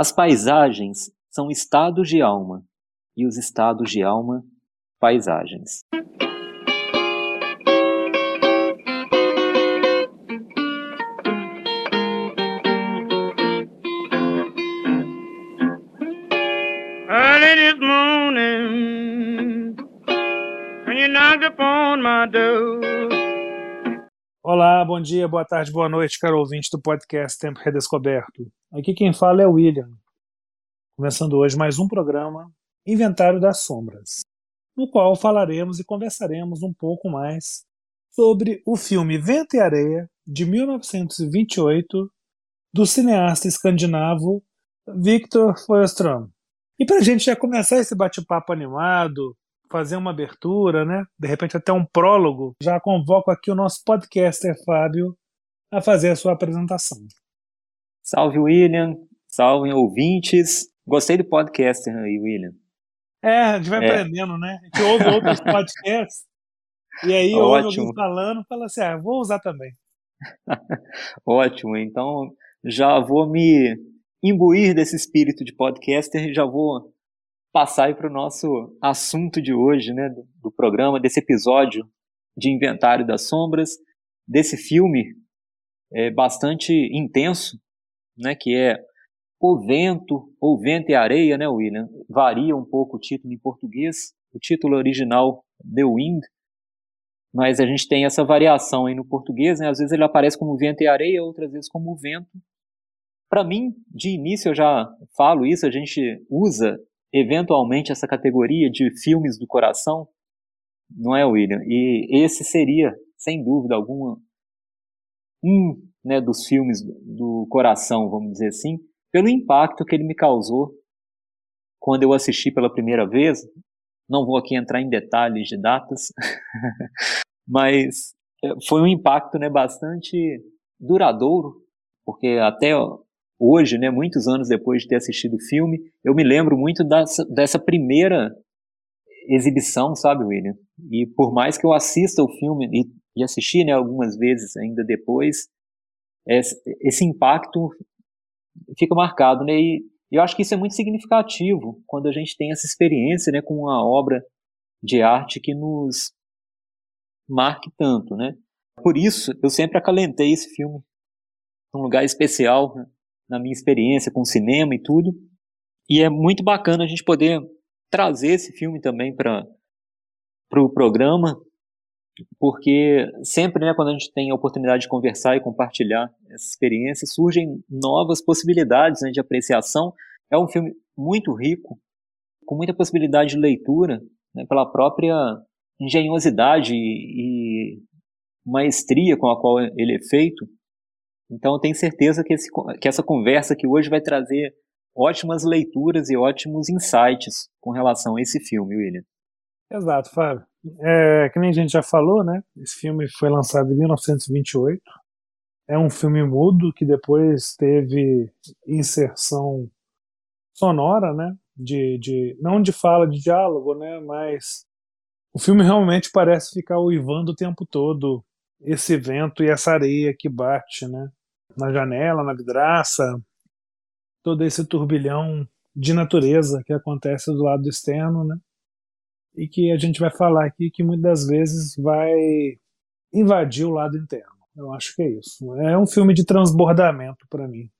As paisagens são estados de alma, e os estados de alma, paisagens. Early this morning, when you knocked upon my door. Olá, bom dia, boa tarde, boa noite, caro ouvinte do podcast Tempo Redescoberto. Aqui quem fala é o William, começando hoje mais um programa Inventário das Sombras, no qual falaremos e conversaremos um pouco mais sobre o filme Vento e Areia, de 1928, do cineasta escandinavo Victor Sjöström. E para a gente já começar esse bate-papo animado, fazer uma abertura, né? De repente até um prólogo, já convoco aqui o nosso podcaster Fábio a fazer a sua apresentação. Salve William, salve ouvintes. Gostei do podcaster aí, William. É, a gente vai é. aprendendo, né? A gente ouve outros podcasts e aí ouve alguém falando, fala assim, ah, vou usar também. Ótimo, então já vou me imbuir desse espírito de podcaster e já vou passar para o nosso assunto de hoje, né, do, do, programa, desse episódio de Inventário das Sombras, desse filme é, bastante intenso, né, que é O Vento, ou Vento e Areia, né, William? Varia um pouco o título em português, o título original The Wind, mas a gente tem essa variação aí no português, né, às vezes ele aparece como Vento e Areia, outras vezes como Vento. Para mim, de início eu já falo isso, a gente usa eventualmente essa categoria de filmes do coração, não é, William? E esse seria, sem dúvida alguma, um né, dos filmes do coração, vamos dizer assim, pelo impacto que ele me causou quando eu assisti pela primeira vez. Não vou aqui entrar em detalhes de datas, mas é, foi um impacto né, bastante duradouro, porque até hoje, né, muitos anos depois de ter assistido o filme, eu me lembro muito dessa, dessa primeira exibição, sabe, William? E por mais que eu assista o filme e, e assisti né, algumas vezes ainda depois, esse, impacto fica marcado, né? E eu acho que isso é muito significativo quando a gente tem essa experiência, né, com uma obra de arte que nos marque tanto, né? Por isso, eu sempre acalentei esse filme num lugar especial, né? na minha experiência com cinema e tudo. E é muito bacana a gente poder trazer esse filme também para o pro programa, porque sempre, né, quando a gente tem a oportunidade de conversar e compartilhar essa experiência, surgem novas possibilidades né, de apreciação. É um filme muito rico, com muita possibilidade de leitura, né, pela própria engenhosidade e, maestria com a qual ele é feito. Então eu tenho certeza que, esse, que essa conversa aqui hoje vai trazer ótimas leituras e ótimos insights com relação a esse filme, William. Exato, Fábio. É, que nem a gente já falou, né? Esse filme foi lançado em 1928. É um filme mudo que depois teve inserção sonora, né? De, de não de fala, de diálogo, né? Mas o filme realmente parece ficar uivando o tempo todo esse vento e essa areia que bate, né? na janela, na vidraça, todo esse turbilhão de natureza que acontece do lado externo, né? E que a gente vai falar aqui que muitas vezes vai invadir o lado interno. Eu acho que é isso. É um filme de transbordamento para mim.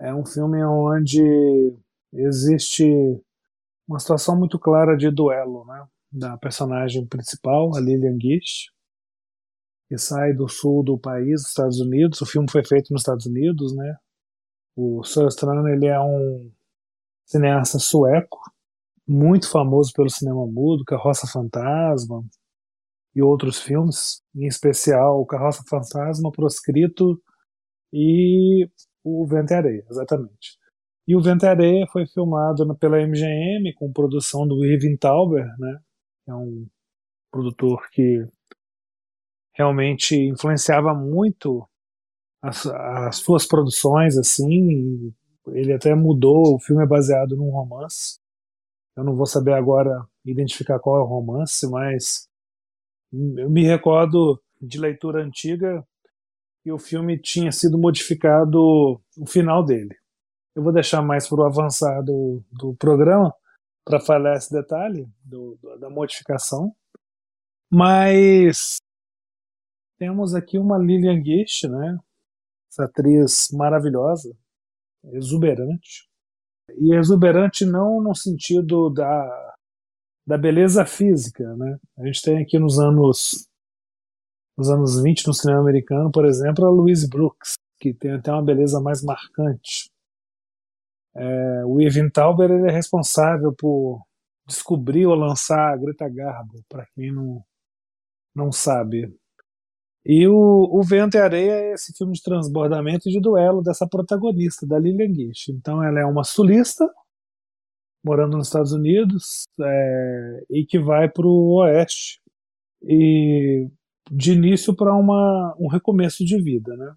É um filme onde existe uma situação muito clara de duelo, né? Da personagem principal, a Lillian Gish, que sai do sul do país, dos Estados Unidos. O filme foi feito nos Estados Unidos, né? O Sjöstrand, ele é um cineasta sueco, muito famoso pelo cinema mudo, Carroça Fantasma e outros filmes, em especial Carroça Fantasma, Proscrito e o Vento e Areia, exatamente. E o Vento e Areia foi filmado pela MGM com produção do Irving Tauber, né? É um produtor que realmente influenciava muito as, as suas produções, assim. Ele até mudou, o filme é baseado num romance. Eu não vou saber agora identificar qual é o romance, mas eu me recordo de leitura antiga que o filme tinha sido modificado o final dele. Eu vou deixar mais para o avançar do, programa para falar esse detalhe do, do, da modificação. Mas temos aqui uma Lilian Gish, né? Essa atriz maravilhosa, exuberante. E exuberante não no sentido da, da beleza física, né? A gente tem aqui nos anos nos anos 20 no cinema americano, por exemplo, a Louise Brooks, que tem até uma beleza mais marcante. É, o Irving Tauber ele é responsável por descobrir ou lançar a Greta Garbo, para quem não, não sabe. E o, o Vento e Areia é esse filme de transbordamento e de duelo dessa protagonista, da Lilian Gish. Então ela é uma sulista, morando nos Estados Unidos, é, e que vai para o oeste. E de início para um recomeço de vida, né?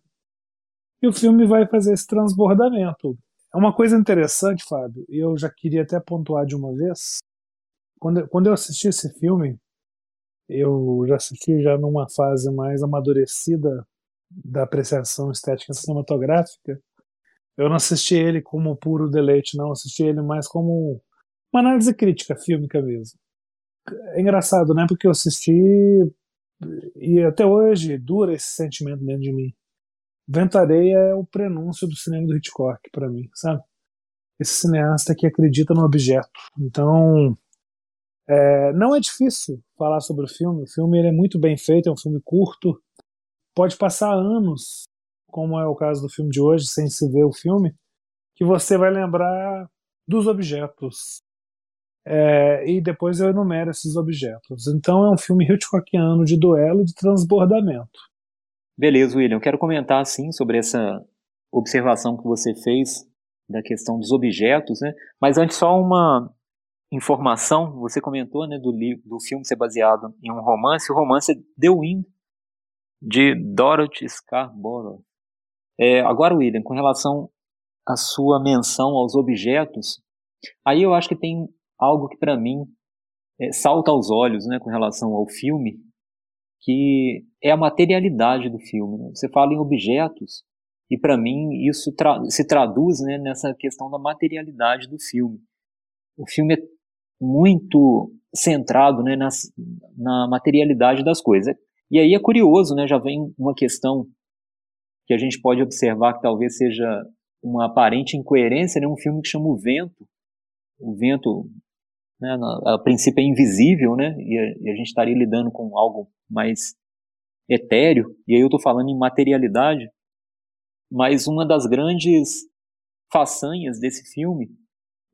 E o filme vai fazer esse transbordamento. É uma coisa interessante, Fábio, e eu já queria até pontuar de uma vez. Quando, quando eu assisti esse filme, eu já assisti já numa fase mais amadurecida da apreciação estética cinematográfica. Eu não assisti ele como puro deleite, não. Assisti ele mais como uma análise crítica, fílmica mesmo. É engraçado, né? Porque eu assisti e até hoje dura esse sentimento dentro de mim. Ventareia é o prenúncio do cinema do Hitchcock para mim, sabe? Esse cineasta que acredita no objeto. Então, é, não é difícil falar sobre o filme. O filme ele é muito bem feito, é um filme curto. Pode passar anos, como é o caso do filme de hoje, sem se ver o filme, que você vai lembrar dos objetos, é, e depois eu enumero esses objetos. Então é um filme Hitchcockiano de duelo e de transbordamento. Beleza, William. Eu quero comentar assim sobre essa observação que você fez da questão dos objetos, né? Mas antes só uma informação. Você comentou, né, do livro, do filme ser baseado em um romance. O romance é The Wind de Dorothy Scarborough. É, agora, William, com relação à sua menção aos objetos, aí eu acho que tem algo que para mim é, salta aos olhos né, com relação ao filme, que é a materialidade do filme. Né? Você fala em objetos, e para mim isso tra se traduz né, nessa questão da materialidade do filme. O filme é muito centrado né, nas, na materialidade das coisas. E aí é curioso, né, já vem uma questão que a gente pode observar que talvez seja uma aparente incoerência, né, um filme que chama O Vento. O Vento né, a princípio é invisível, né, e a, e a, gente estaria lidando com algo mais etéreo, e aí eu estou falando em materialidade, mas uma das grandes façanhas desse filme,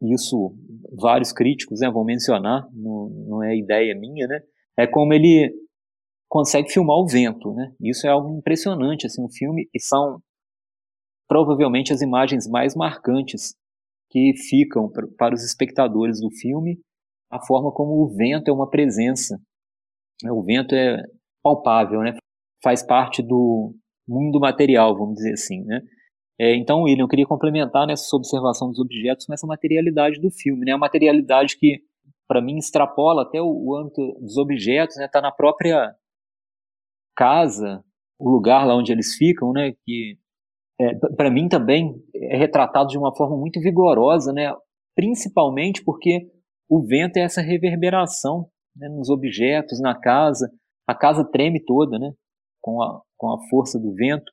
isso vários críticos né, vão mencionar, não, não é ideia minha, né, é como ele consegue filmar o vento, né, isso é algo impressionante, assim, o filme, e são provavelmente as imagens mais marcantes que ficam para os espectadores do filme a forma como o vento é uma presença. Né? O vento é palpável, né? faz parte do mundo material, vamos dizer assim. Né? É, então, William, eu queria complementar nessa observação dos objetos com essa materialidade do filme. Né? A materialidade que, para mim, extrapola até o, o âmbito dos objetos, né? Tá na própria casa, o lugar lá onde eles ficam, né? que é, para mim também é retratado de uma forma muito vigorosa, né? principalmente porque o vento é essa reverberação né, nos objetos, na casa. A casa treme toda, né, com a, com a força do vento.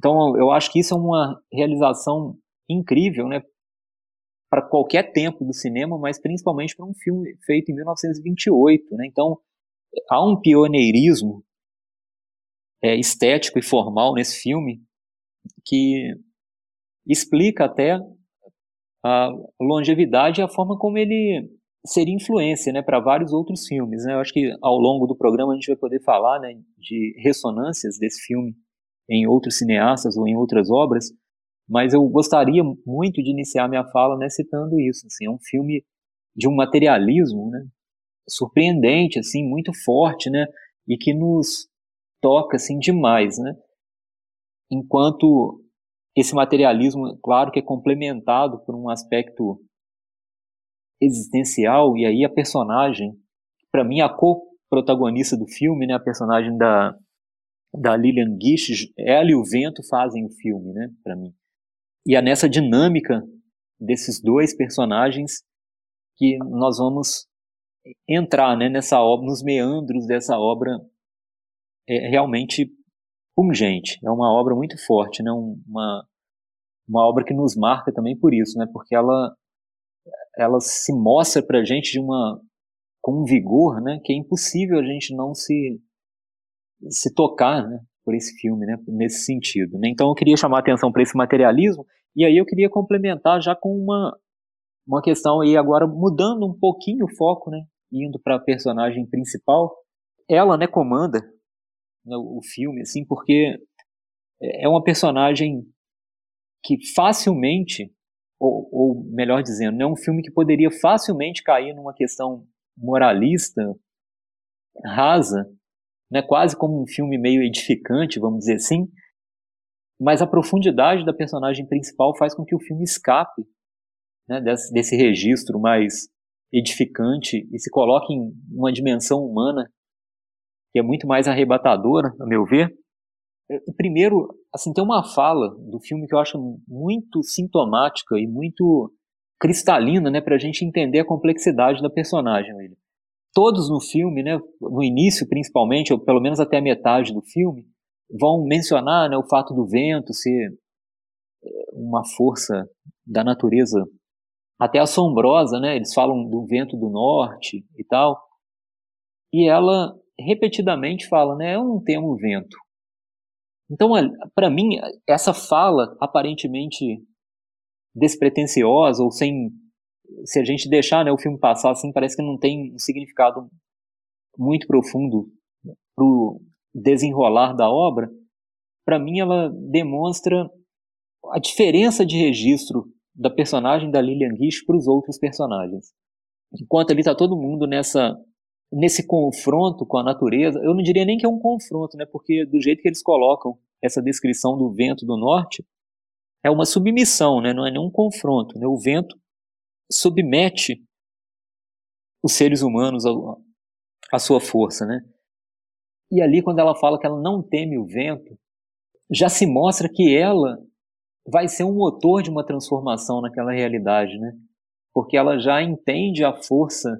Então, eu acho que isso é uma realização incrível, né, para qualquer tempo do cinema, mas principalmente para um filme feito em 1928, né. Então, há um pioneirismo é, estético e formal nesse filme que explica até a longevidade e a forma como ele seria influência né, para vários outros filmes. Né? Eu acho que ao longo do programa a gente vai poder falar né, de ressonâncias desse filme em outros cineastas ou em outras obras, mas eu gostaria muito de iniciar minha fala né, citando isso. Assim, é um filme de um materialismo né, surpreendente, assim, muito forte, né, e que nos toca assim demais, né? Enquanto esse materialismo, claro que é complementado por um aspecto existencial, e aí a personagem, para mim, a co-protagonista do filme, né, a personagem da, da Lilian Gish, ela e o vento fazem o filme, né, para mim. E é nessa dinâmica desses dois personagens que nós vamos entrar né, nessa obra, nos meandros dessa obra é realmente pungente. É uma obra muito forte, né? uma, uma obra que nos marca também por isso, né? porque ela, ela se mostra para a gente de uma, com um vigor né? que é impossível a gente não se, se tocar né? por esse filme, né? nesse sentido. Né? Então eu queria chamar a atenção para esse materialismo, e aí eu queria complementar já com uma, uma questão aí agora mudando um pouquinho o foco, né? indo para a personagem principal. Ela né, comanda né, o filme, assim, porque é uma personagem que facilmente, ou, ou melhor dizendo, é um filme que poderia facilmente cair numa questão moralista, rasa, né, quase como um filme meio edificante, vamos dizer assim, mas a profundidade da personagem principal faz com que o filme escape né, desse, desse registro mais edificante e se coloque em uma dimensão humana que é muito mais arrebatadora, a meu ver. E, primeiro, assim, tem uma fala do filme que eu acho muito sintomática e muito cristalina, né, para a gente entender a complexidade da personagem. Ele. Todos no filme, né, no início principalmente, ou pelo menos até a metade do filme, vão mencionar né, o fato do vento ser é, uma força da natureza até assombrosa, né? Eles falam do vento do norte e tal. E ela repetidamente fala, né? Eu não temo vento. Então, para mim, essa fala aparentemente despretensiosa ou sem se a gente deixar né, o filme passar assim, parece que não tem um significado muito profundo para o desenrolar da obra. Para mim, ela demonstra a diferença de registro da personagem da Lillian Gish para os outros personagens. Enquanto ali está todo mundo nessa nesse confronto com a natureza, eu não diria nem que é um confronto, né? Porque do jeito que eles colocam essa descrição do vento do norte, é uma submissão, né? Não é nenhum confronto, né? O vento submete os seres humanos à sua força, né? E ali quando ela fala que ela não teme o vento, já se mostra que ela vai ser um motor de uma transformação naquela realidade, né? Porque ela já entende a força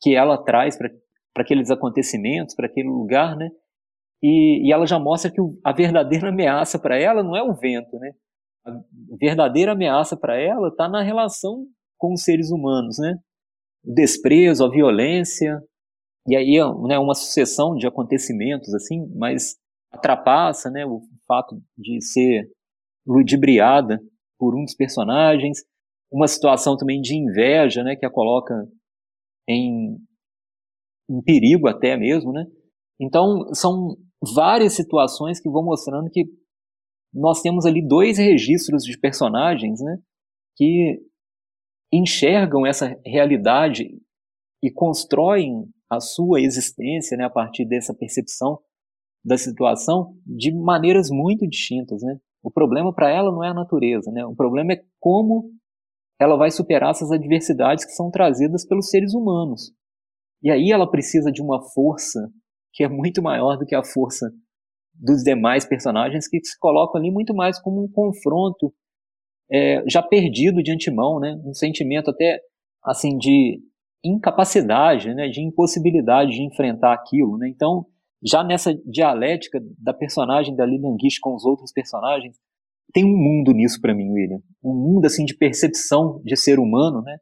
que ela traz para aqueles acontecimentos, para aquele lugar, né? E, e, ela já mostra que o, a verdadeira ameaça para ela não é o vento, né? A verdadeira ameaça para ela está na relação com os seres humanos, né? O desprezo, a violência, e aí né, uma sucessão de acontecimentos assim, mas atrapassa, né? O fato de ser ludibriada por um dos personagens, uma situação também de inveja, né, que a coloca em, em perigo até mesmo, né? Então, são várias situações que vão mostrando que nós temos ali dois registros de personagens, né, que enxergam essa realidade e constroem a sua existência, né, a partir dessa percepção da situação de maneiras muito distintas, né? O problema para ela não é a natureza, né? O problema é como ela vai superar essas adversidades que são trazidas pelos seres humanos. E aí ela precisa de uma força que é muito maior do que a força dos demais personagens que se colocam ali muito mais como um confronto é, já perdido de antemão, né? Um sentimento até assim de incapacidade, né? De impossibilidade de enfrentar aquilo, né? Então já nessa dialética da personagem da Lilian Gish com os outros personagens, tem um mundo nisso para mim, William. Um mundo assim de percepção de ser humano, né?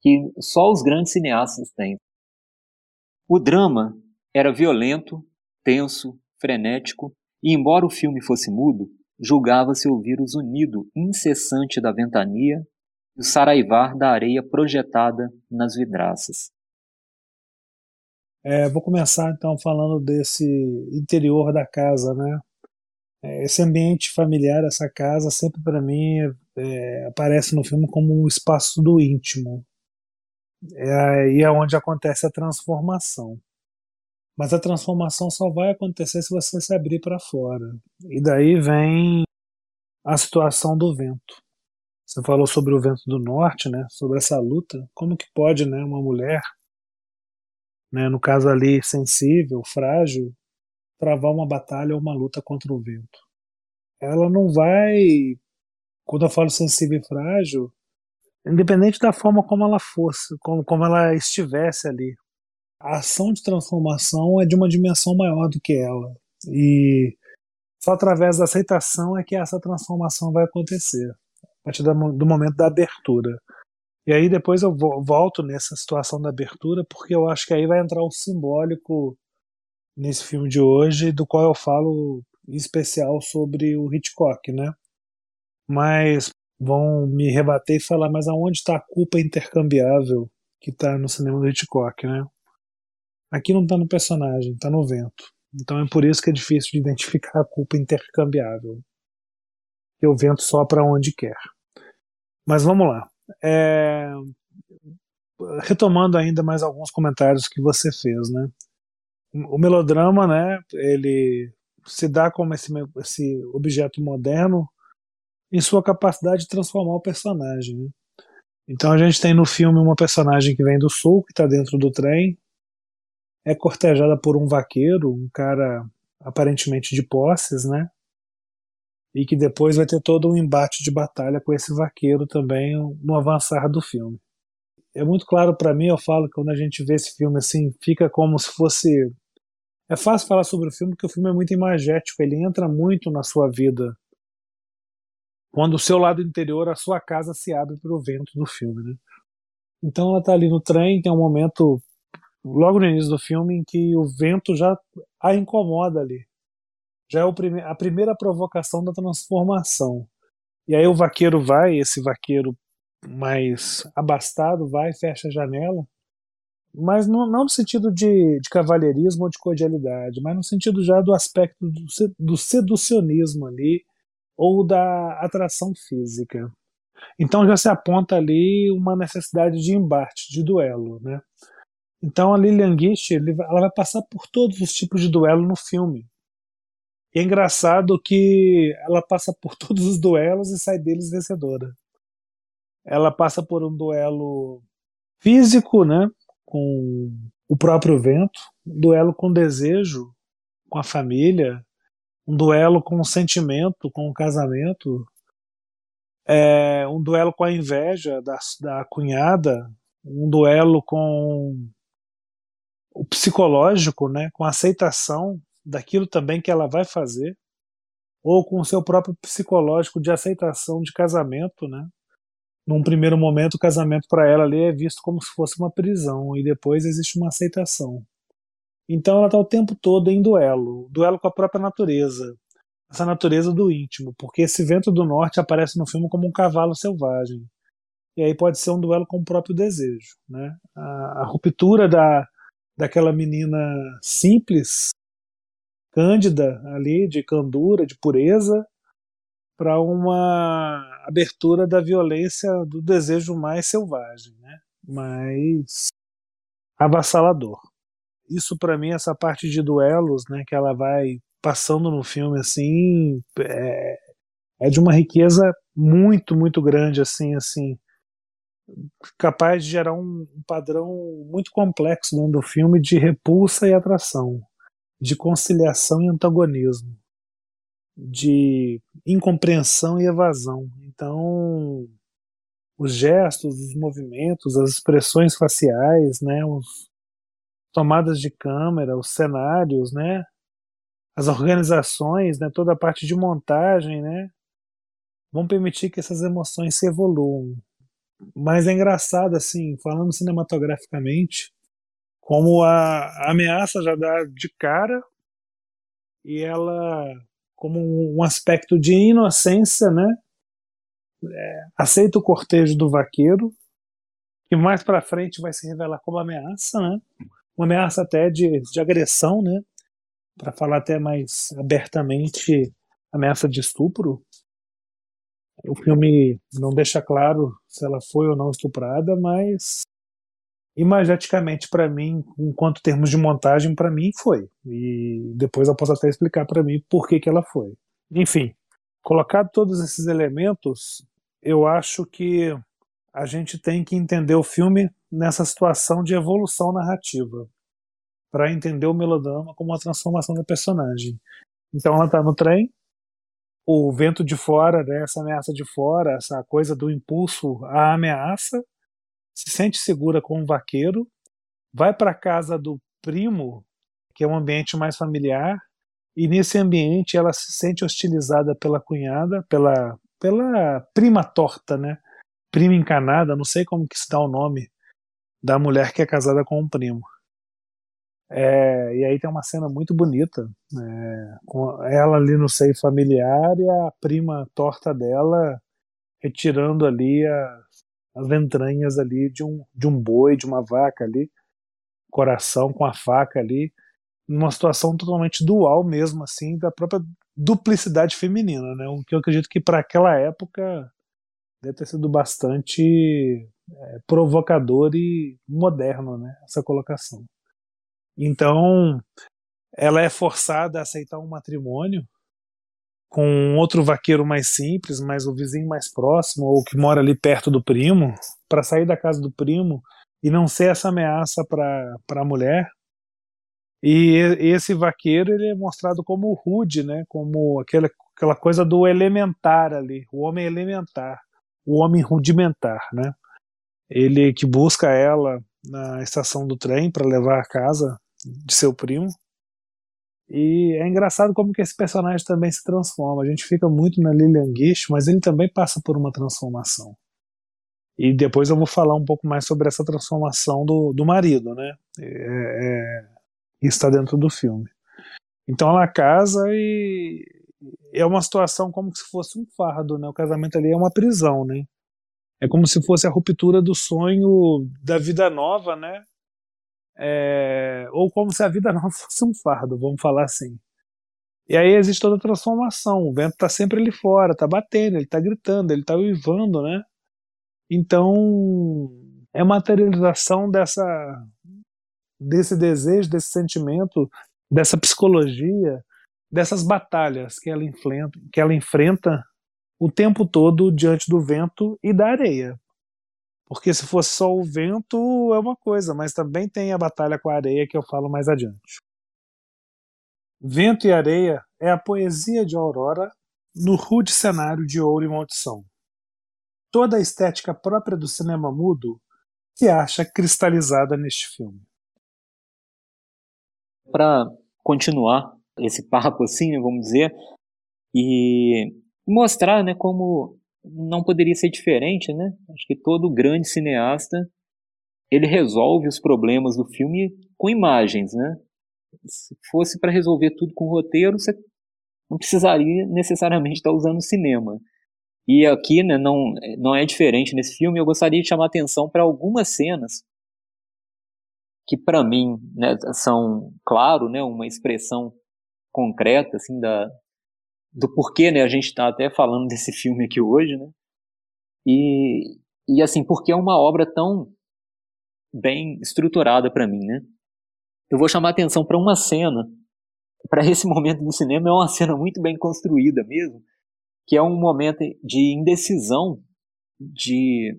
Que só os grandes cineastas têm. O drama era violento, tenso, frenético, e embora o filme fosse mudo, julgava-se ouvir o zunido incessante da ventania e o saraivar da areia projetada nas vidraças. É, vou começar então falando desse interior da casa, né? É, esse ambiente familiar, essa casa, sempre para mim é, aparece no filme como um espaço do íntimo. É aí é onde acontece a transformação. Mas a transformação só vai acontecer se você se abrir para fora. E daí vem a situação do vento. Você falou sobre o vento do norte, né? Sobre essa luta. Como que pode, né, uma mulher né, no caso ali sensível, frágil, travar uma batalha ou uma luta contra o vento. Ela não vai, quando eu falo sensível e frágil, independente da forma como ela fosse, como, como ela estivesse ali. A ação de transformação é de uma dimensão maior do que ela. E só através da aceitação é que essa transformação vai acontecer, a partir do momento da abertura. E aí depois eu volto nessa situação da abertura, porque eu acho que aí vai entrar o simbólico nesse filme de hoje, do qual eu falo em especial sobre o Hitchcock, né? Mas vão me rebater e falar, mas aonde está a culpa intercambiável que está no cinema do Hitchcock, né? Aqui não está no personagem, está no vento. Então é por isso que é difícil de identificar a culpa intercambiável. Que o vento sopra onde quer. Mas vamos lá. É... Retomando ainda mais alguns comentários que você fez, né? O melodrama, né? Ele se dá como esse, esse objeto moderno em sua capacidade de transformar o personagem. Né? Então a gente tem no filme uma personagem que vem do sul, que está dentro do trem, é cortejada por um vaqueiro, um cara aparentemente de posses, né? E que depois vai ter todo um embate de batalha com esse vaqueiro também no avançar do filme. É muito claro para mim, eu falo que quando a gente vê esse filme assim, fica como se fosse é fácil falar sobre o filme porque o filme é muito imagético, ele entra muito na sua vida. Quando o seu lado interior, a sua casa se abre para o vento do filme, né? Então ela está ali no trem, tem um momento logo no início do filme em que o vento já a incomoda ali. Já é prime a primeira provocação da transformação. E aí o vaqueiro vai, esse vaqueiro mais abastado, vai, fecha a janela, mas não, não no sentido de, de cavalheirismo ou de cordialidade, mas no sentido já do aspecto do, do seducionismo ali, ou da atração física. Então já se aponta ali uma necessidade de embate, de duelo, né? Então a Lilian Gish, ela vai passar por todos os tipos de duelo no filme. E é engraçado que ela passa por todos os duelos e sai deles vencedora. Ela passa por um duelo físico, né, com o próprio vento, um duelo com desejo, com a família, um duelo com o sentimento, com o casamento, é, um duelo com a inveja da, da cunhada, um duelo com psicológico, né, com a aceitação daquilo também que ela vai fazer, ou com o seu próprio psicológico de aceitação de casamento, né? Num primeiro momento, o casamento para ela ali é visto como se fosse uma prisão e depois existe uma aceitação. Então ela está o tempo todo em duelo, duelo com a própria natureza, essa natureza do íntimo, porque esse vento do norte aparece no filme como um cavalo selvagem. E aí pode ser um duelo com o próprio desejo, né? A, a ruptura da daquela menina simples, cândida ali, de candura, de pureza, para uma abertura da violência do desejo mais selvagem, né? mais avassalador. Isso para mim essa parte de duelos, né, que ela vai passando no filme assim, é, é de uma riqueza muito muito grande assim, assim capaz de gerar um, padrão muito complexo dentro do filme de repulsa e atração, de conciliação e antagonismo, de incompreensão e evasão. Então, os gestos, os movimentos, as expressões faciais, né, os tomadas de câmera, os cenários, né, as organizações, né, toda a parte de montagem, né, vão permitir que essas emoções se evoluam. Mas é engraçado, assim, falando cinematograficamente, como a, a ameaça já dá de cara e ela, como um, um aspecto de inocência, né? É, aceita o cortejo do vaqueiro, que mais para frente vai se revelar como ameaça, né? Uma ameaça até de, de agressão, né? Para falar até mais abertamente, ameaça de estupro. O filme não deixa claro se ela foi ou não estuprada, mas imageticamente para mim, enquanto termos de montagem, para mim foi. E depois eu posso até explicar para mim por que, que ela foi. Enfim, colocado todos esses elementos, eu acho que a gente tem que entender o filme nessa situação de evolução narrativa para entender o melodrama como uma transformação da personagem. Então ela está no trem, o vento de fora, né, essa ameaça de fora, essa coisa do impulso à ameaça, se sente segura com um vaqueiro, vai para casa do primo, que é um ambiente mais familiar, e nesse ambiente ela se sente hostilizada pela cunhada, pela, pela prima torta, né? Prima encanada, não sei como que se dá o nome da mulher que é casada com um primo. É, e aí tem uma cena muito bonita, é, com ela ali no seio familiar e a prima torta dela retirando ali a, as entranhas ali de um, de um boi, de uma vaca ali, coração com a faca ali, numa situação totalmente dual mesmo, assim, da própria duplicidade feminina, né? O que eu acredito que para aquela época deve ter sido bastante é, provocador e moderno, né? Essa colocação. Então, ela é forçada a aceitar um matrimônio com outro vaqueiro mais simples, mas o vizinho mais próximo ou que mora ali perto do primo, para sair da casa do primo e não ser essa ameaça para a mulher. E esse vaqueiro ele é mostrado como rude, né? Como aquela, aquela coisa do elementar ali, o homem elementar, o homem rudimentar, né? Ele que busca ela na estação do trem para levar a casa de seu primo. E é engraçado como que esse personagem também se transforma. A gente fica muito na Lilian Gish, mas ele também passa por uma transformação. E depois eu vou falar um pouco mais sobre essa transformação do, do marido, né? É, é, está dentro do filme. Então ela casa e é uma situação como se fosse um fardo, né? O casamento ali é uma prisão, né? É como se fosse a ruptura do sonho da vida nova, né? É, ou como se a vida não fosse um fardo, vamos falar assim. E aí existe toda a transformação. O vento está sempre ali fora, está batendo, ele está gritando, ele está uivando, né? Então é materialização dessa desse desejo, desse sentimento, dessa psicologia, dessas batalhas que ela enfrenta, que ela enfrenta o tempo todo diante do vento e da areia. Porque se fosse só o vento é uma coisa, mas também tem a batalha com a areia que eu falo mais adiante. Vento e Areia é a poesia de Aurora no rude cenário de ouro e maldição. Toda a estética própria do cinema mudo se acha cristalizada neste filme. Para continuar esse papo assim, né, vamos dizer, e mostrar né, como não poderia ser diferente, né? Acho que todo grande cineasta ele resolve os problemas do filme com imagens, né? Se fosse para resolver tudo com roteiro, você não precisaria necessariamente estar usando cinema. E aqui né, não, não é diferente nesse filme. Eu gostaria de chamar atenção para algumas cenas que, para mim, né, são, claro, né, uma expressão concreta assim, da, do porquê, né, a gente está até falando desse filme aqui hoje, né, e, e assim, porque é uma obra tão bem estruturada para mim, né, eu vou chamar atenção para uma cena, para esse momento do cinema, é uma cena muito bem construída mesmo, que é um momento de indecisão, de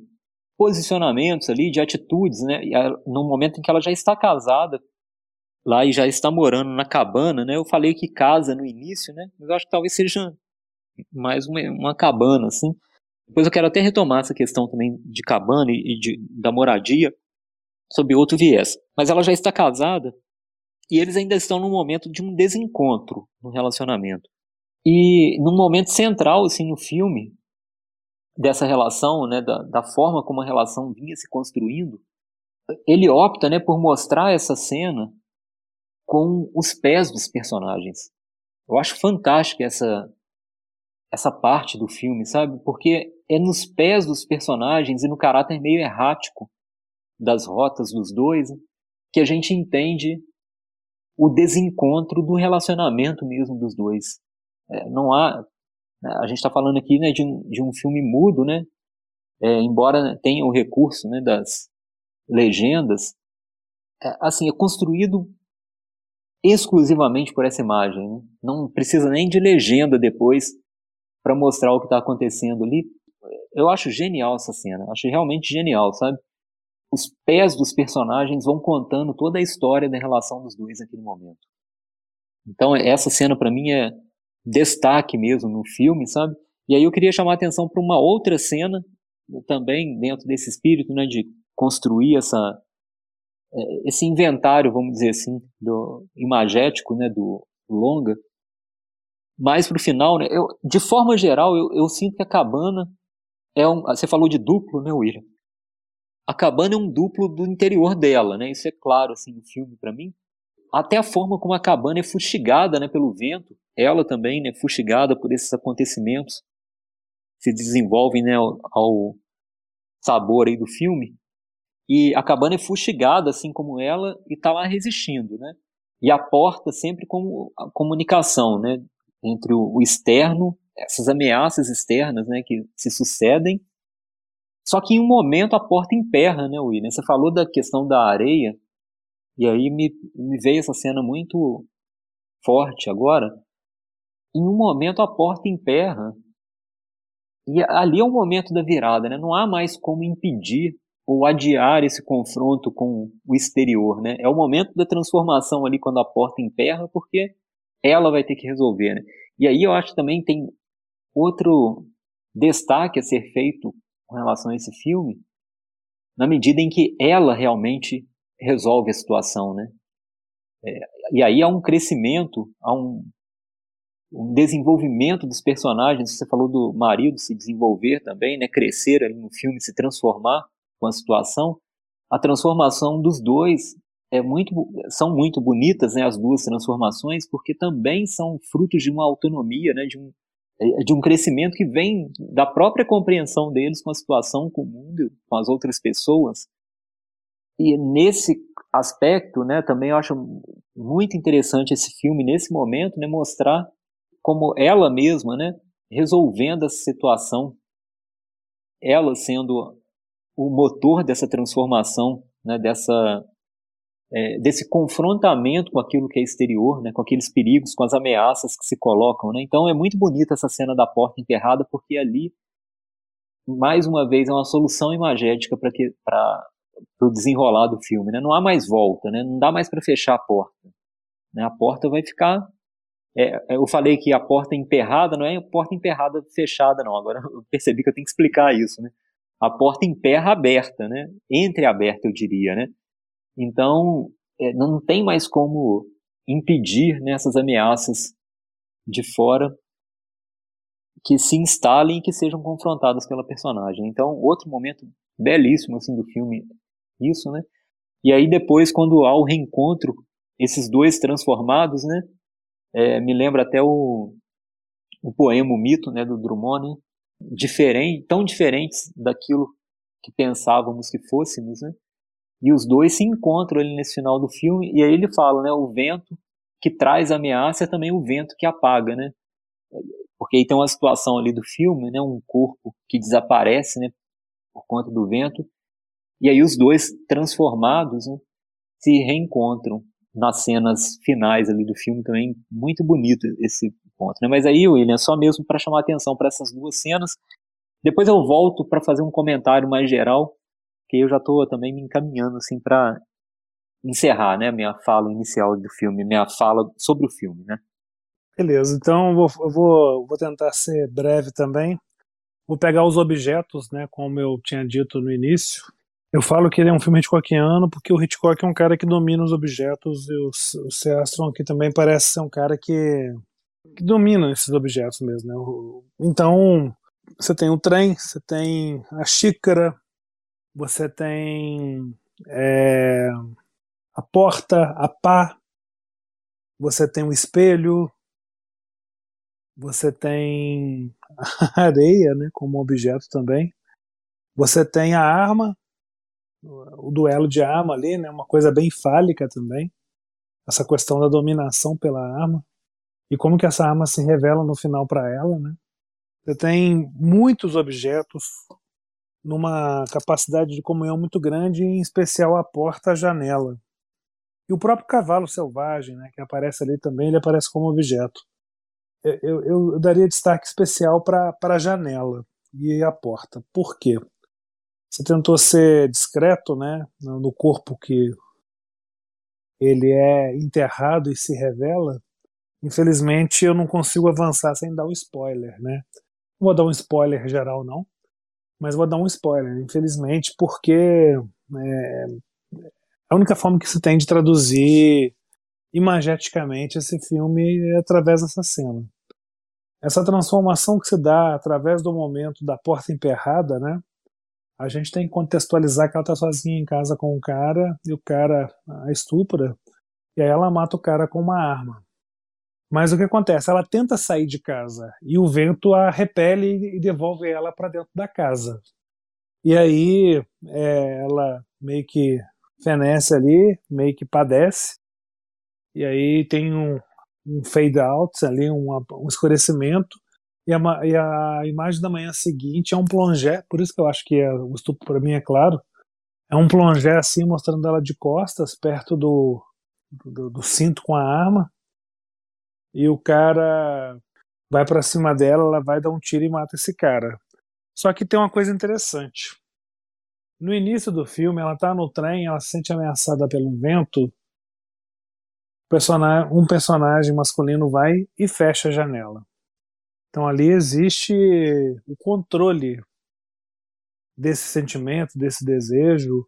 posicionamentos ali, de atitudes, né, no momento em que ela já está casada lá e já está morando na cabana, né? Eu falei que casa no início, né? Mas eu acho que talvez seja mais uma, uma cabana, assim. Depois eu quero até retomar essa questão também de cabana e de, da moradia sob outro viés. Mas ela já está casada e eles ainda estão num momento de um desencontro no relacionamento. E num momento central, assim, no filme, dessa relação, né, da, da forma como a relação vinha se construindo, ele opta, né, por mostrar essa cena com os pés dos personagens. Eu acho fantástica essa essa parte do filme, sabe? Porque é nos pés dos personagens e no caráter meio errático das rotas dos dois que a gente entende o desencontro do relacionamento mesmo dos dois. É, não há. A gente está falando aqui né, de, de um filme mudo, né? É, embora tenha o recurso né, das legendas, é, assim, é construído exclusivamente por essa imagem. Né? Não precisa nem de legenda depois para mostrar o que está acontecendo ali. Eu acho genial essa cena, acho realmente genial, sabe? Os pés dos personagens vão contando toda a história da relação dos dois naquele momento. Então essa cena para mim é destaque mesmo no filme, sabe? E aí eu queria chamar a atenção para uma outra cena, também dentro desse espírito, né, de construir essa, esse inventário, vamos dizer assim, do imagético, né, do longa. Mais para o final, né, eu, de forma geral, eu, eu sinto que a cabana é um. Você falou de duplo, né, William? A cabana é um duplo do interior dela, né? Isso é claro assim no filme para mim. Até a forma como a cabana é fustigada, né, pelo vento, ela também, né, fustigada por esses acontecimentos se desenvolvem, né, ao, ao sabor aí do filme. E a cabana é fustigada, assim como ela, e está lá resistindo, né? E a porta sempre como a comunicação, né? Entre o, o externo, essas ameaças externas, né? Que se sucedem. Só que em um momento a porta emperra, né, William? Você falou da questão da areia, e aí me, me veio essa cena muito forte agora. Em um momento a porta emperra, e ali é o momento da virada, né? Não há mais como impedir ou adiar esse confronto com o exterior, né? É o momento da transformação ali quando a porta emperra, porque ela vai ter que resolver, né? E aí eu acho também tem outro destaque a ser feito com relação a esse filme, na medida em que ela realmente resolve a situação, né? É, e aí há um crescimento, há um, um desenvolvimento dos personagens. Você falou do marido se desenvolver também, né? Crescer ali no filme, se transformar com a situação, a transformação dos dois é muito, são muito bonitas, né, as duas transformações, porque também são frutos de uma autonomia, né, de um, é, de um crescimento que vem da própria compreensão deles com a situação, com o mundo, com as outras pessoas. E nesse aspecto, né, também eu acho muito interessante esse filme, nesse momento, né, mostrar como ela mesma, né, resolvendo essa situação, ela sendo o motor dessa transformação, né, dessa, é, desse confrontamento com aquilo que é exterior, né, com aqueles perigos, com as ameaças que se colocam. Né? Então é muito bonita essa cena da porta enterrada, porque ali, mais uma vez, é uma solução imagética para o desenrolar do filme. Né? Não há mais volta, né? não dá mais para fechar a porta. Né? A porta vai ficar. É, eu falei que a porta emperrada não é a porta emperrada fechada, não. Agora eu percebi que eu tenho que explicar isso. Né? A porta em terra aberta, né? Entreaberta, eu diria, né? Então, é, não tem mais como impedir né, essas ameaças de fora que se instalem e que sejam confrontadas pela personagem. Então, outro momento belíssimo assim do filme, isso, né? E aí depois, quando há o reencontro, esses dois transformados, né? É, me lembra até o, o poema o Mito, né, do Drummond, né? Diferente, tão diferentes daquilo que pensávamos que fôssemos, né? E os dois se encontram ali nesse final do filme e aí ele fala, né, o vento que traz ameaça é também o vento que apaga, né? Porque aí tem uma situação ali do filme, né, um corpo que desaparece, né, por conta do vento, e aí os dois transformados, né, se reencontram nas cenas finais ali do filme também muito bonito esse ponto, né? Mas aí, William, só mesmo para chamar atenção para essas duas cenas. Depois eu volto para fazer um comentário mais geral, que eu já estou também me encaminhando assim para encerrar, né, minha fala inicial do filme, minha fala sobre o filme, né? Beleza, então eu vou, eu vou, vou tentar ser breve também. Vou pegar os objetos, né, como eu tinha dito no início. Eu falo que ele é um filme Hitchcockiano porque o Hitchcock é um cara que domina os objetos e o, o aqui também parece ser um cara que que dominam esses objetos mesmo. Né? Então, você tem o trem, você tem a xícara, você tem é, a porta, a pá, você tem o espelho, você tem a areia né, como objeto também, você tem a arma, o duelo de arma ali, né, uma coisa bem fálica também, essa questão da dominação pela arma e como que essa arma se revela no final para ela, né? Você tem muitos objetos numa capacidade de comunhão muito grande, em especial a porta, a janela. E o próprio cavalo selvagem, né, que aparece ali também, ele aparece como objeto. Eu, eu, eu daria destaque especial para a janela e a porta. Por quê? Você tentou ser discreto né, no corpo que ele é enterrado e se revela, Infelizmente eu não consigo avançar sem dar um spoiler, né? Não vou dar um spoiler geral não, mas vou dar um spoiler, infelizmente, porque é, a única forma que se tem de traduzir imageticamente esse filme é através dessa cena. Essa transformação que se dá através do momento da porta emperrada, né? A gente tem que contextualizar que ela está sozinha em casa com o cara e o cara a estupra e aí ela mata o cara com uma arma. Mas o que acontece? Ela tenta sair de casa e o vento a repele e devolve ela para dentro da casa. E aí é, ela meio que fenece ali, meio que padece. E aí tem um, um fade out ali, um, um escurecimento. E a, e a, imagem da manhã seguinte é um plongé, por isso que eu acho que é, o estupro para mim é claro. É um plongé assim, mostrando ela de costas, perto do, do, do cinto com a arma e o cara vai para cima dela, ela vai dar um tiro e mata esse cara. Só que tem uma coisa interessante. No início do filme, ela tá no trem, ela se sente ameaçada pelo vento. Um personagem masculino vai e fecha a janela. Então ali existe o controle desse sentimento, desse desejo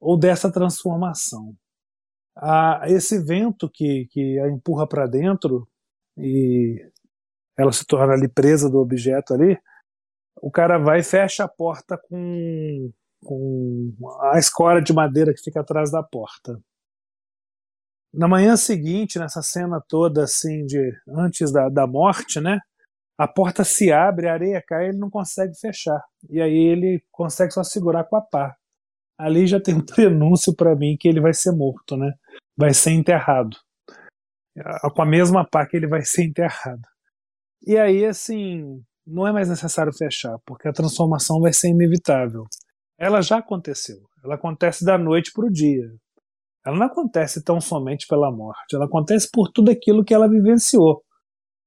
ou dessa transformação. Esse vento que, que a empurra para dentro e ela se torna ali presa do objeto ali, o cara vai e fecha a porta com, com a escora de madeira que fica atrás da porta. Na manhã seguinte, nessa cena toda assim de antes da, da morte, né? A porta se abre, a areia cai, ele não consegue fechar. E aí ele consegue só segurar com a pá. Ali já tem um prenúncio para mim que ele vai ser morto, né? Vai ser enterrado com a mesma pá que ele vai ser enterrado. E aí, assim, não é mais necessário fechar, porque a transformação vai ser inevitável. Ela já aconteceu. Ela acontece da noite para o dia. Ela não acontece tão somente pela morte. Ela acontece por tudo aquilo que ela vivenciou.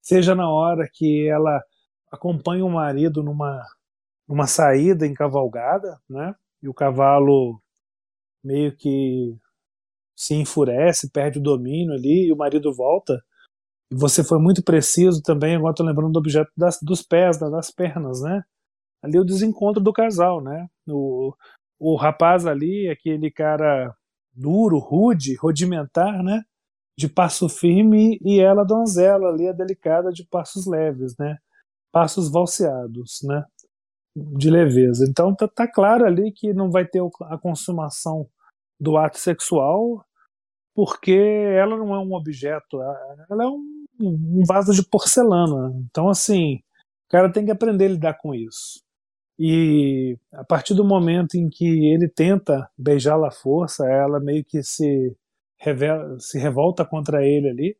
Seja na hora que ela acompanha o marido numa, numa saída em cavalgada, né? E o cavalo meio que se enfurece, perde o domínio ali e o marido volta. E você foi muito preciso também, agora estou lembrando do objeto das, dos pés, das pernas, né? Ali o desencontro do casal, né? O, o rapaz ali, aquele cara duro, rude, rudimentar, né? De passo firme e ela donzela ali, a delicada de passos leves, né? Passos valseados, né? De leveza. Então tá, tá claro ali que não vai ter a consumação do ato sexual, porque ela não é um objeto, ela é um, um vaso de porcelana. Então, assim, o cara tem que aprender a lidar com isso. E a partir do momento em que ele tenta beijá-la à força, ela meio que se, revela, se revolta contra ele ali.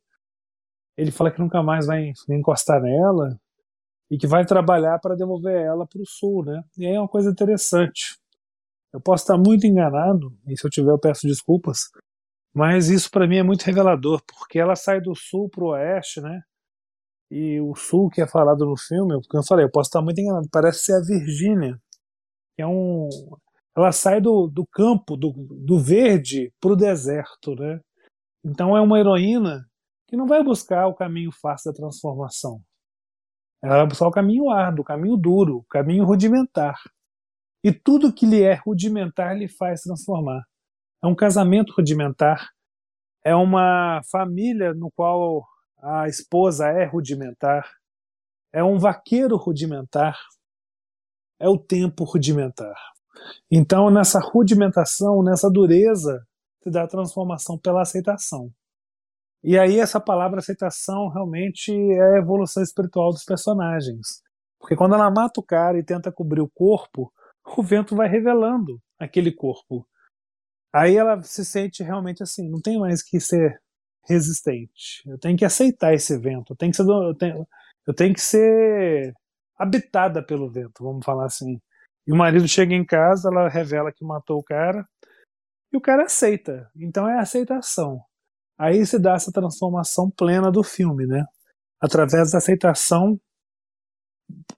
Ele fala que nunca mais vai encostar nela e que vai trabalhar para devolver ela para o sul, né? E aí é uma coisa interessante. Eu posso estar muito enganado, e se eu tiver eu peço desculpas, mas isso para mim é muito revelador, porque ela sai do sul para o oeste, né? E o sul que é falado no filme, porque eu falei, eu posso estar muito enganado, parece ser a Virgínia, que é um. Ela sai do, do campo, do, do verde, para o deserto, né? Então é uma heroína que não vai buscar o caminho fácil da transformação. Ela vai buscar o caminho árduo, o caminho duro, o caminho rudimentar. E tudo que lhe é rudimentar lhe faz transformar é um casamento rudimentar, é uma família no qual a esposa é rudimentar, é um vaqueiro rudimentar, é o tempo rudimentar. Então, nessa rudimentação, nessa dureza, se dá a transformação pela aceitação. E aí, essa palavra aceitação realmente é a evolução espiritual dos personagens. Porque quando ela mata o cara e tenta cobrir o corpo, o vento vai revelando aquele corpo. Aí ela se sente realmente assim, não tem mais que ser resistente. Eu tenho que aceitar esse vento. Eu tenho que ser, eu tenho, eu tenho que ser habitada pelo vento, vamos falar assim. E o marido chega em casa, ela revela que matou o cara, e o cara aceita. Então é aceitação. Aí se dá essa transformação plena do filme, né? Através da aceitação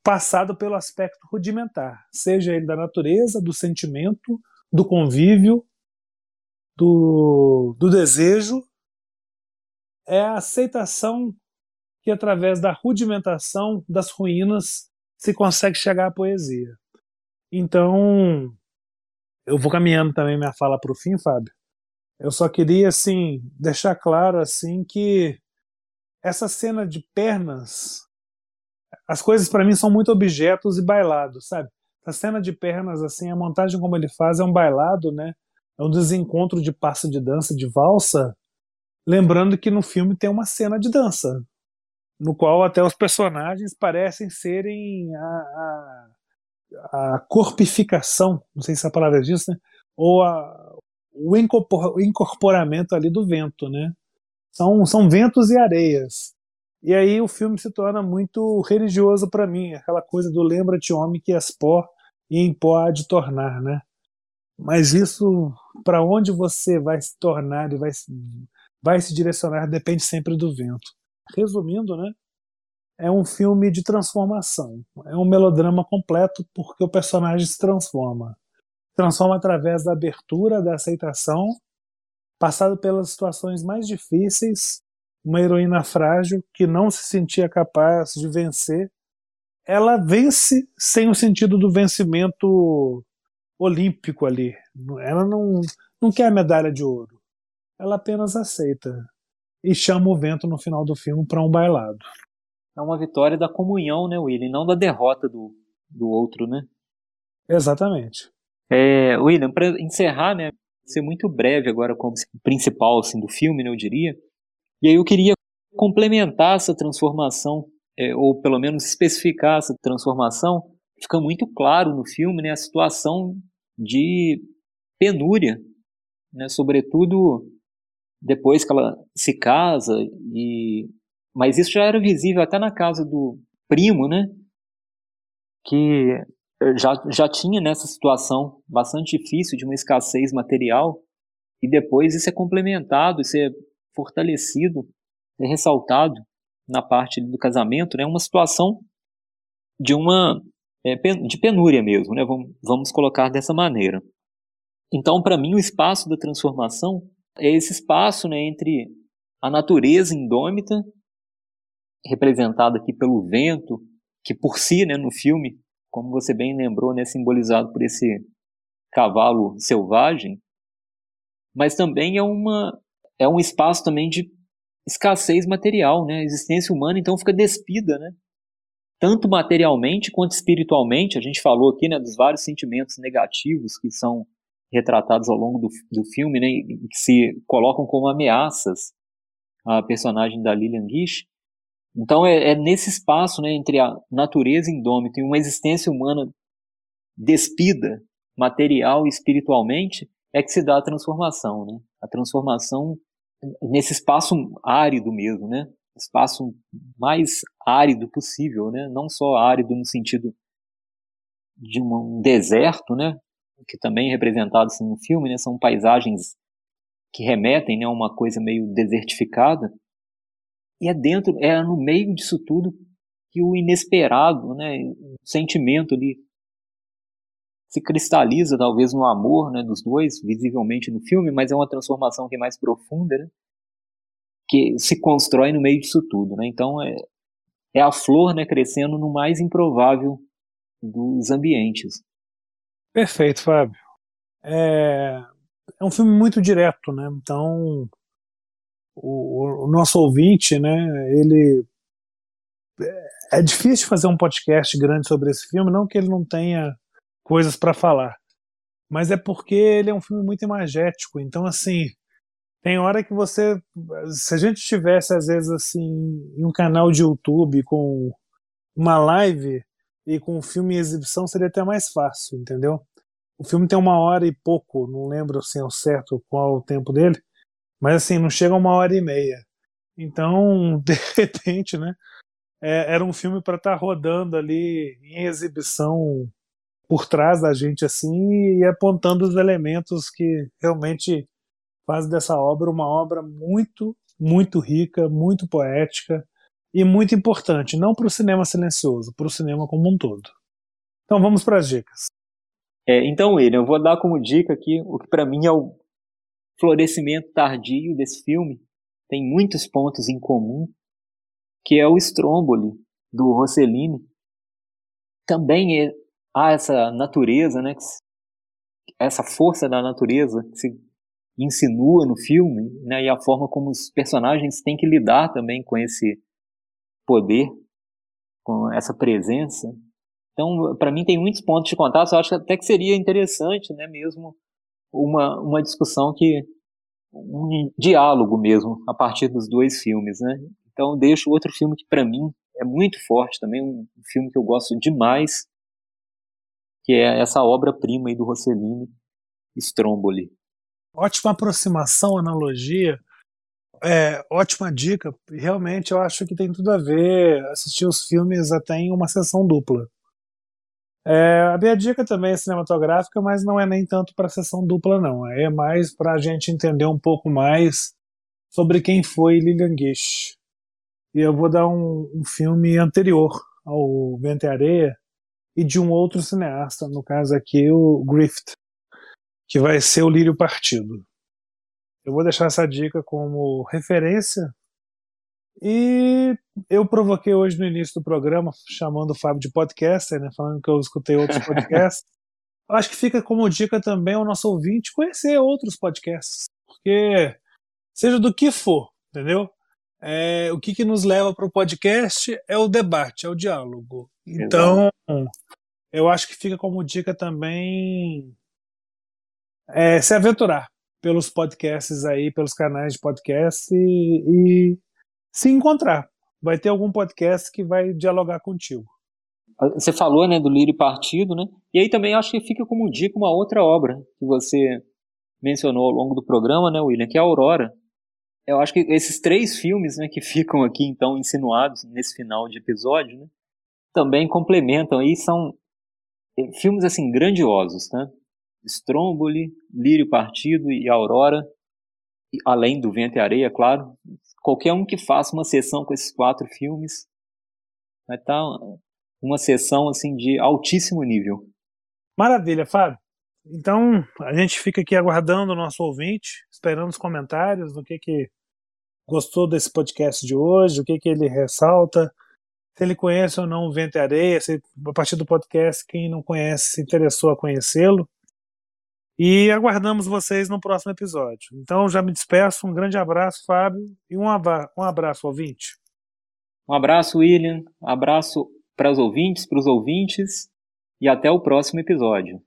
passado pelo aspecto rudimentar, seja ele da natureza, do sentimento, do convívio, do, do desejo é a aceitação que através da rudimentação das ruínas se consegue chegar à poesia. Então, eu vou caminhando também minha fala para o fim, Fábio. Eu só queria assim deixar claro assim que essa cena de pernas, as coisas para mim são muito objetos e bailados, sabe? A cena de pernas assim, a montagem como ele faz é um bailado, né? É um desencontro de passo de dança, de valsa, lembrando que no filme tem uma cena de dança, no qual até os personagens parecem serem a, a, a corpificação, não sei se a palavra é disso, né? ou a, o, incorporamento ali do vento, né? São, são ventos e areias. E aí o filme se torna muito religioso para mim, aquela coisa do lembra-te homem que és pó e em pó há de tornar, né? Mas isso, para onde você vai se tornar e vai, vai se direcionar, depende sempre do vento. Resumindo, né? É um filme de transformação. É um melodrama completo porque o personagem se transforma. Transforma através da abertura, da aceitação, passado pelas situações mais difíceis, uma heroína frágil que não se sentia capaz de vencer. Ela vence sem o sentido do vencimento olímpico ali. Ela não, não quer a medalha de ouro. Ela apenas aceita e chama o vento no final do filme para um bailado. É uma vitória da comunhão, né, William? Não da derrota do, do outro, né? Exatamente. É, William, para encerrar, né, ser muito breve agora como principal assim, do filme, né, eu diria. E aí eu queria complementar essa transformação, é, ou pelo menos especificar essa transformação. Fica muito claro no filme né, a situação de penúria, né, sobretudo depois que ela se casa e mas isso já era visível até na casa do primo, né? Que já, já tinha nessa situação bastante difícil de uma escassez material e depois isso é complementado, isso é fortalecido, é ressaltado na parte do casamento, né? Uma situação de uma é, de penúria mesmo, né? Vamos, vamos colocar dessa maneira. Então, para mim, o espaço da transformação é esse espaço né, entre a natureza indômita, representada aqui pelo vento, que por si, né, no filme, como você bem lembrou, né, simbolizado por esse cavalo selvagem, mas também é uma é um espaço também de escassez material, né? A existência humana então fica despida, né? Tanto materialmente quanto espiritualmente. A gente falou aqui, né, dos vários sentimentos negativos que são retratados ao longo do, do filme, né, que se colocam como ameaças à personagem da Lillian Gish. Então é, é, nesse espaço, né, entre a natureza indômita e uma existência humana despida, material e espiritualmente, é que se dá a transformação, né? A transformação nesse espaço árido mesmo, né? Espaço mais árido possível, né? Não só árido no sentido de um deserto, né? que também é representado assim, no filme, né, são paisagens que remetem né, a uma coisa meio desertificada. E é dentro, é no meio disso tudo que o inesperado, né, o sentimento ali se cristaliza talvez no amor né, dos dois, visivelmente no filme, mas é uma transformação que é mais profunda, né, que se constrói no meio disso tudo. Né? Então é, é a flor né, crescendo no mais improvável dos ambientes. Perfeito, Fábio. É, é um filme muito direto, né? Então, o, o, nosso ouvinte, né? Ele é, é difícil fazer um podcast grande sobre esse filme, não que ele não tenha coisas para falar, mas é porque ele é um filme muito imagético. Então, assim, tem hora que você, se a gente tivesse às vezes assim em um canal de YouTube com uma live e com o filme em exibição seria até mais fácil, entendeu? O filme tem uma hora e pouco, não lembro assim ao certo qual o tempo dele, mas assim, não chega uma hora e meia. Então, de repente, né, é, era um filme para estar tá rodando ali em exibição por trás da gente assim e apontando os elementos que realmente fazem dessa obra uma obra muito, muito rica, muito poética e muito importante, não para o cinema silencioso, para o cinema como um todo. Então vamos para as dicas. É, então, William, eu vou dar como dica aqui o que para mim é o florescimento tardio desse filme. Tem muitos pontos em comum. que é o Stromboli, do Rossellini. Também é, há essa natureza, né, essa força da natureza que se insinua no filme, né, e a forma como os personagens têm que lidar também com esse poder, com essa presença. Então, para mim, tem muitos pontos de contato. Eu acho até que seria interessante, né, mesmo uma, uma discussão que um diálogo mesmo a partir dos dois filmes, né? Então, deixo outro filme que para mim é muito forte também, um filme que eu gosto demais, que é essa obra-prima aí do Rossellini, Stromboli. Ótima aproximação, analogia. É, ótima dica. Realmente eu acho que tem tudo a ver assistir os filmes até em uma sessão dupla. É, a minha dica também é cinematográfica, mas não é nem tanto para sessão dupla, não. É mais para a gente entender um pouco mais sobre quem foi Lilian Gish. E eu vou dar um, um filme anterior ao Vento e Areia e de um outro cineasta, no caso aqui o Griffith, que vai ser o Lírio Partido. Eu vou deixar essa dica como referência. E eu provoquei hoje no início do programa, chamando o Fábio de podcaster, né, falando que eu escutei outros podcasts. acho que fica como dica também ao nosso ouvinte conhecer outros podcasts. Porque, seja do que for, entendeu? É, o que, que nos leva para o podcast é o debate, é o diálogo. Então, eu acho que fica como dica também é, se aventurar pelos podcasts aí, pelos canais de podcast e, e se encontrar. Vai ter algum podcast que vai dialogar contigo. Você falou, né, do Lírio Partido, né? E aí também acho que fica como dica uma outra obra que você mencionou ao longo do programa, né, William, que é a Aurora. Eu acho que esses três filmes, né, que ficam aqui então insinuados nesse final de episódio, né, também complementam aí são eh, filmes assim grandiosos, né? Stromboli, Lírio Partido e Aurora, além do Vento e Areia, claro. Qualquer um que faça uma sessão com esses quatro filmes vai estar tá uma sessão assim de altíssimo nível. Maravilha, Fábio. Então, a gente fica aqui aguardando o nosso ouvinte, esperando os comentários do que que gostou desse podcast de hoje, o que que ele ressalta, se ele conhece ou não o Vento e Areia, se a partir do podcast quem não conhece se interessou a conhecê-lo. E aguardamos vocês no próximo episódio. Então já me despeço, um grande abraço, Fábio, e um, um abraço, ouvinte. Um abraço, William, abraço para os ouvintes, para os ouvintes, e até o próximo episódio.